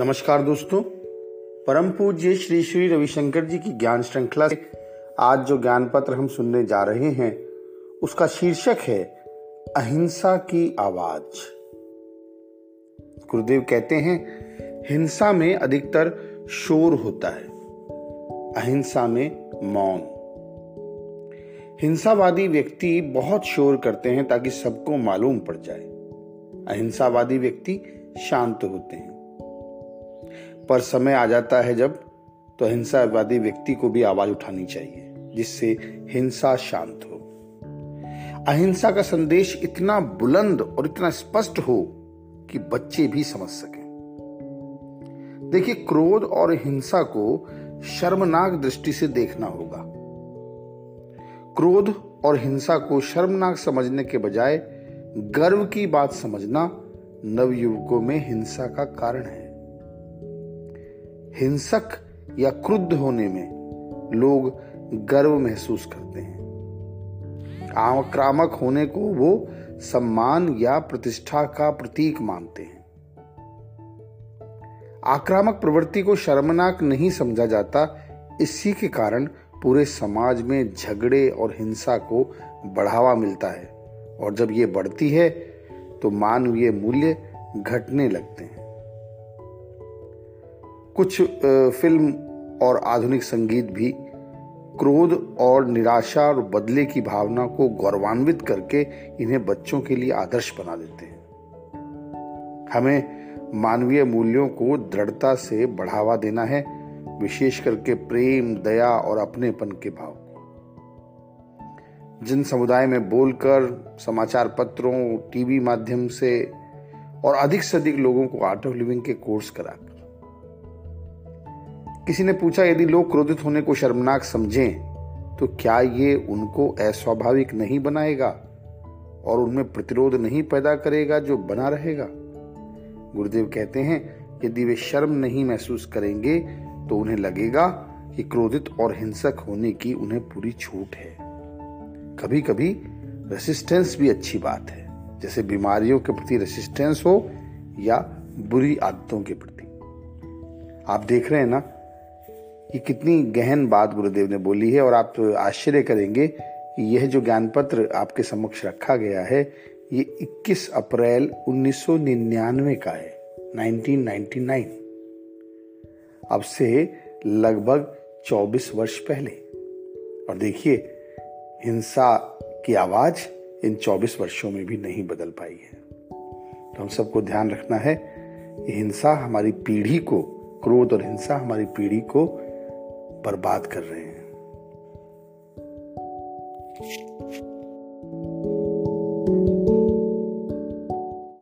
नमस्कार दोस्तों। परम पूज्य श्री श्री रविशंकर जी की ज्ञान श्रृंखला से आज जो ज्ञान पत्र हम सुनने जा रहे हैं, उसका शीर्षक है, अहिंसा की आवाज़। गुरुदेव कहते हैं, हिंसा में अधिकतर शोर होता है, अहिंसा में मौन। हिंसावादी व्यक्ति बहुत शोर करते हैं ताकि सबको मालूम पड़ जाए। अहिंसावादी व्यक्ति शांत होते हैं। पर समय आ जाता है जब तो अहिंसावादी व्यक्ति को भी आवाज़ उठानी चाहिए, जिससे हिंसा शांत हो। अहिंसा का संदेश इतना बुलंद और इतना स्पष्ट हो कि बच्चे भी समझ सकें। देखिए, क्रोध और हिंसा को शर्मनाक दृष्टि से देखना होगा। क्रोध और हिंसा को शर्मनाक समझने के बजाय गर्व की बात समझना नवयुवकों में हिंसा का कारण है। हिंसक या क्रुद्ध होने में लोग गर्व महसूस करते हैं। आक्रामक होने को वो सम्मान या प्रतिष्ठा का प्रतीक मानते हैं। आक्रामक प्रवृत्ति को शर्मनाक नहीं समझा जाता, इसी के कारण पूरे समाज में झगड़े और हिंसा को बढ़ावा मिलता है। और जब ये बढ़ती है तो मानवीय मूल्य घटने लगते हैं। कुछ फ़िल्म और आधुनिक संगीत भी क्रोध और निराशा और बदले की भावना को गौरवान्वित करके इन्हें बच्चों के लिए आदर्श बना देते हैं। हमें मानवीय मूल्यों को दृढ़ता से बढ़ावा देना है, विशेष करके प्रेम, दया और अपनेपन के भाव जिन समुदाय में बोलकर, समाचार पत्रों, टीवी माध्यम से और अधिक से अधिक लोगों को आर्ट ऑफ़ लिविंग के कोर्स कराकर किसी ने पूछा, यदि लोग क्रोधित होने को शर्मनाक समझें तो क्या ये उनको अस्वाभाविक नहीं बनाएगा और उनमें प्रतिरोध नहीं पैदा करेगा जो बना रहेगा? गुरुदेव कहते हैं, यदि वे शर्म नहीं महसूस करेंगे तो उन्हें लगेगा कि क्रोधित और हिंसक होने की उन्हें पूरी छूट है। कभी कभी रेसिस्टेंस भी अच्छी बात है, जैसे बीमारियों के प्रति रेसिस्टेंस हो या बुरी आदतों के प्रति। आप देख रहे हैं ना ये कितनी गहन बात गुरुदेव ने बोली है और आप आश्चर्य करेंगे कि यह जो ज्ञान पत्र आपके समक्ष रखा गया है, ये 21 अप्रैल 1999 का है 1999 अब से लगभग 24 वर्ष पहले। और देखिए, हिंसा की आवाज़ इन 24 वर्षों में भी नहीं बदल पाई है। तो हम सबको ध्यान रखना है हिंसा हमारी पीढ़ी को, क्रोध और हिंसा हमारी पीढ़ी को बर्बाद कर रहे हैं।